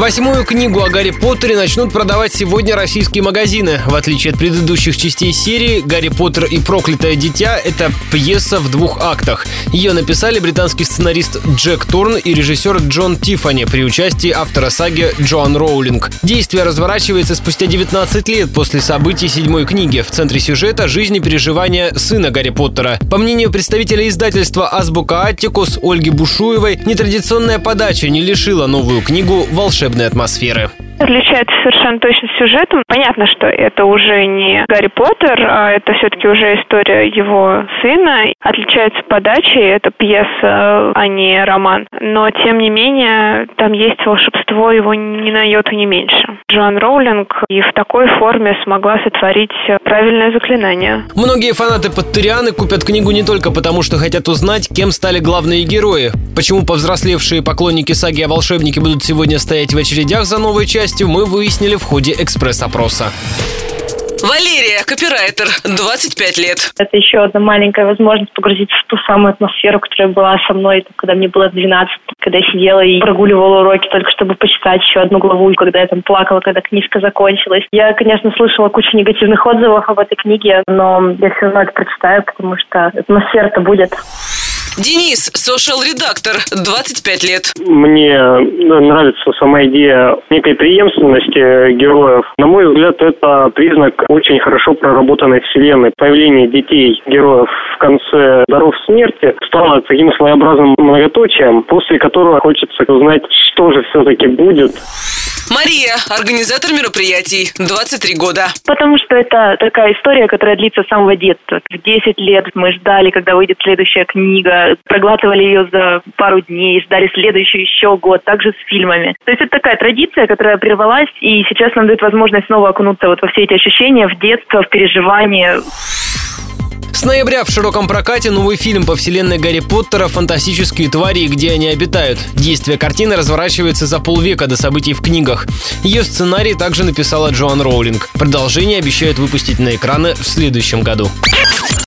Восьмую книгу о Гарри Поттере начнут продавать сегодня российские магазины. В отличие от предыдущих частей серии, «Гарри Поттер и проклятое дитя» — это пьеса в двух актах. Ее написали британский сценарист Джек Торн и режиссер Джон Тиффани при участии автора саги Джоан Роулинг. Действие разворачивается спустя 19 лет после событий седьмой книги. В центре сюжета — жизнь и переживания сына Гарри Поттера. По мнению представителя издательства «Азбука Аттикус» Ольги Бушуевой, нетрадиционная подача не лишила новую книгу волшебной волшебной атмосферы отличается совершенно точно сюжетом. Понятно, что это уже не Гарри Поттер, а это все-таки уже история его сына. Отличается подачей, это пьеса, а не роман. Но, тем не менее, там есть волшебство, его ни на йоту не меньше. Джоан Роулинг и в такой форме смогла сотворить правильное заклинание. Многие фанаты Поттерианы купят книгу не только потому, что хотят узнать, кем стали главные герои. Почему повзрослевшие поклонники саги о волшебнике будут сегодня стоять в очередях за новой частью, мы выяснили в ходе экспресс-опроса. Валерия, копирайтер, 25 лет. Это еще одна маленькая возможность погрузиться в ту самую атмосферу, которая была со мной, когда мне было 12, когда я сидела и прогуливала уроки только чтобы почитать еще одну главу, когда я там плакала, когда книжка закончилась. Я, конечно, слышала кучу негативных отзывов об этой книге, но я все равно это прочитаю, потому что атмосфера-то будет. Денис, social-редактор, 25 лет. Мне нравится сама идея некой преемственности героев. На мой взгляд, это признак очень хорошо проработанной вселенной. Появление детей, героев в конце «Даров смерти» стало таким своеобразным многоточием, после которого хочется узнать, что же все-таки будет. Мария, организатор мероприятий, 23 года. Потому что это такая история, которая длится с самого детства. В 10 лет мы ждали, когда выйдет следующая книга, проглатывали ее за пару дней, ждали следующий еще год, также с фильмами. То есть это такая традиция, которая прервалась, и сейчас нам дает возможность снова окунуться вот во все эти ощущения в детство, в переживания. С ноября в широком прокате новый фильм по вселенной Гарри Поттера «Фантастические твари и где они обитают». Действие картины разворачивается за полвека до событий в книгах. Ее сценарий также написала Джоан Роулинг. Продолжение обещают выпустить на экраны в следующем году.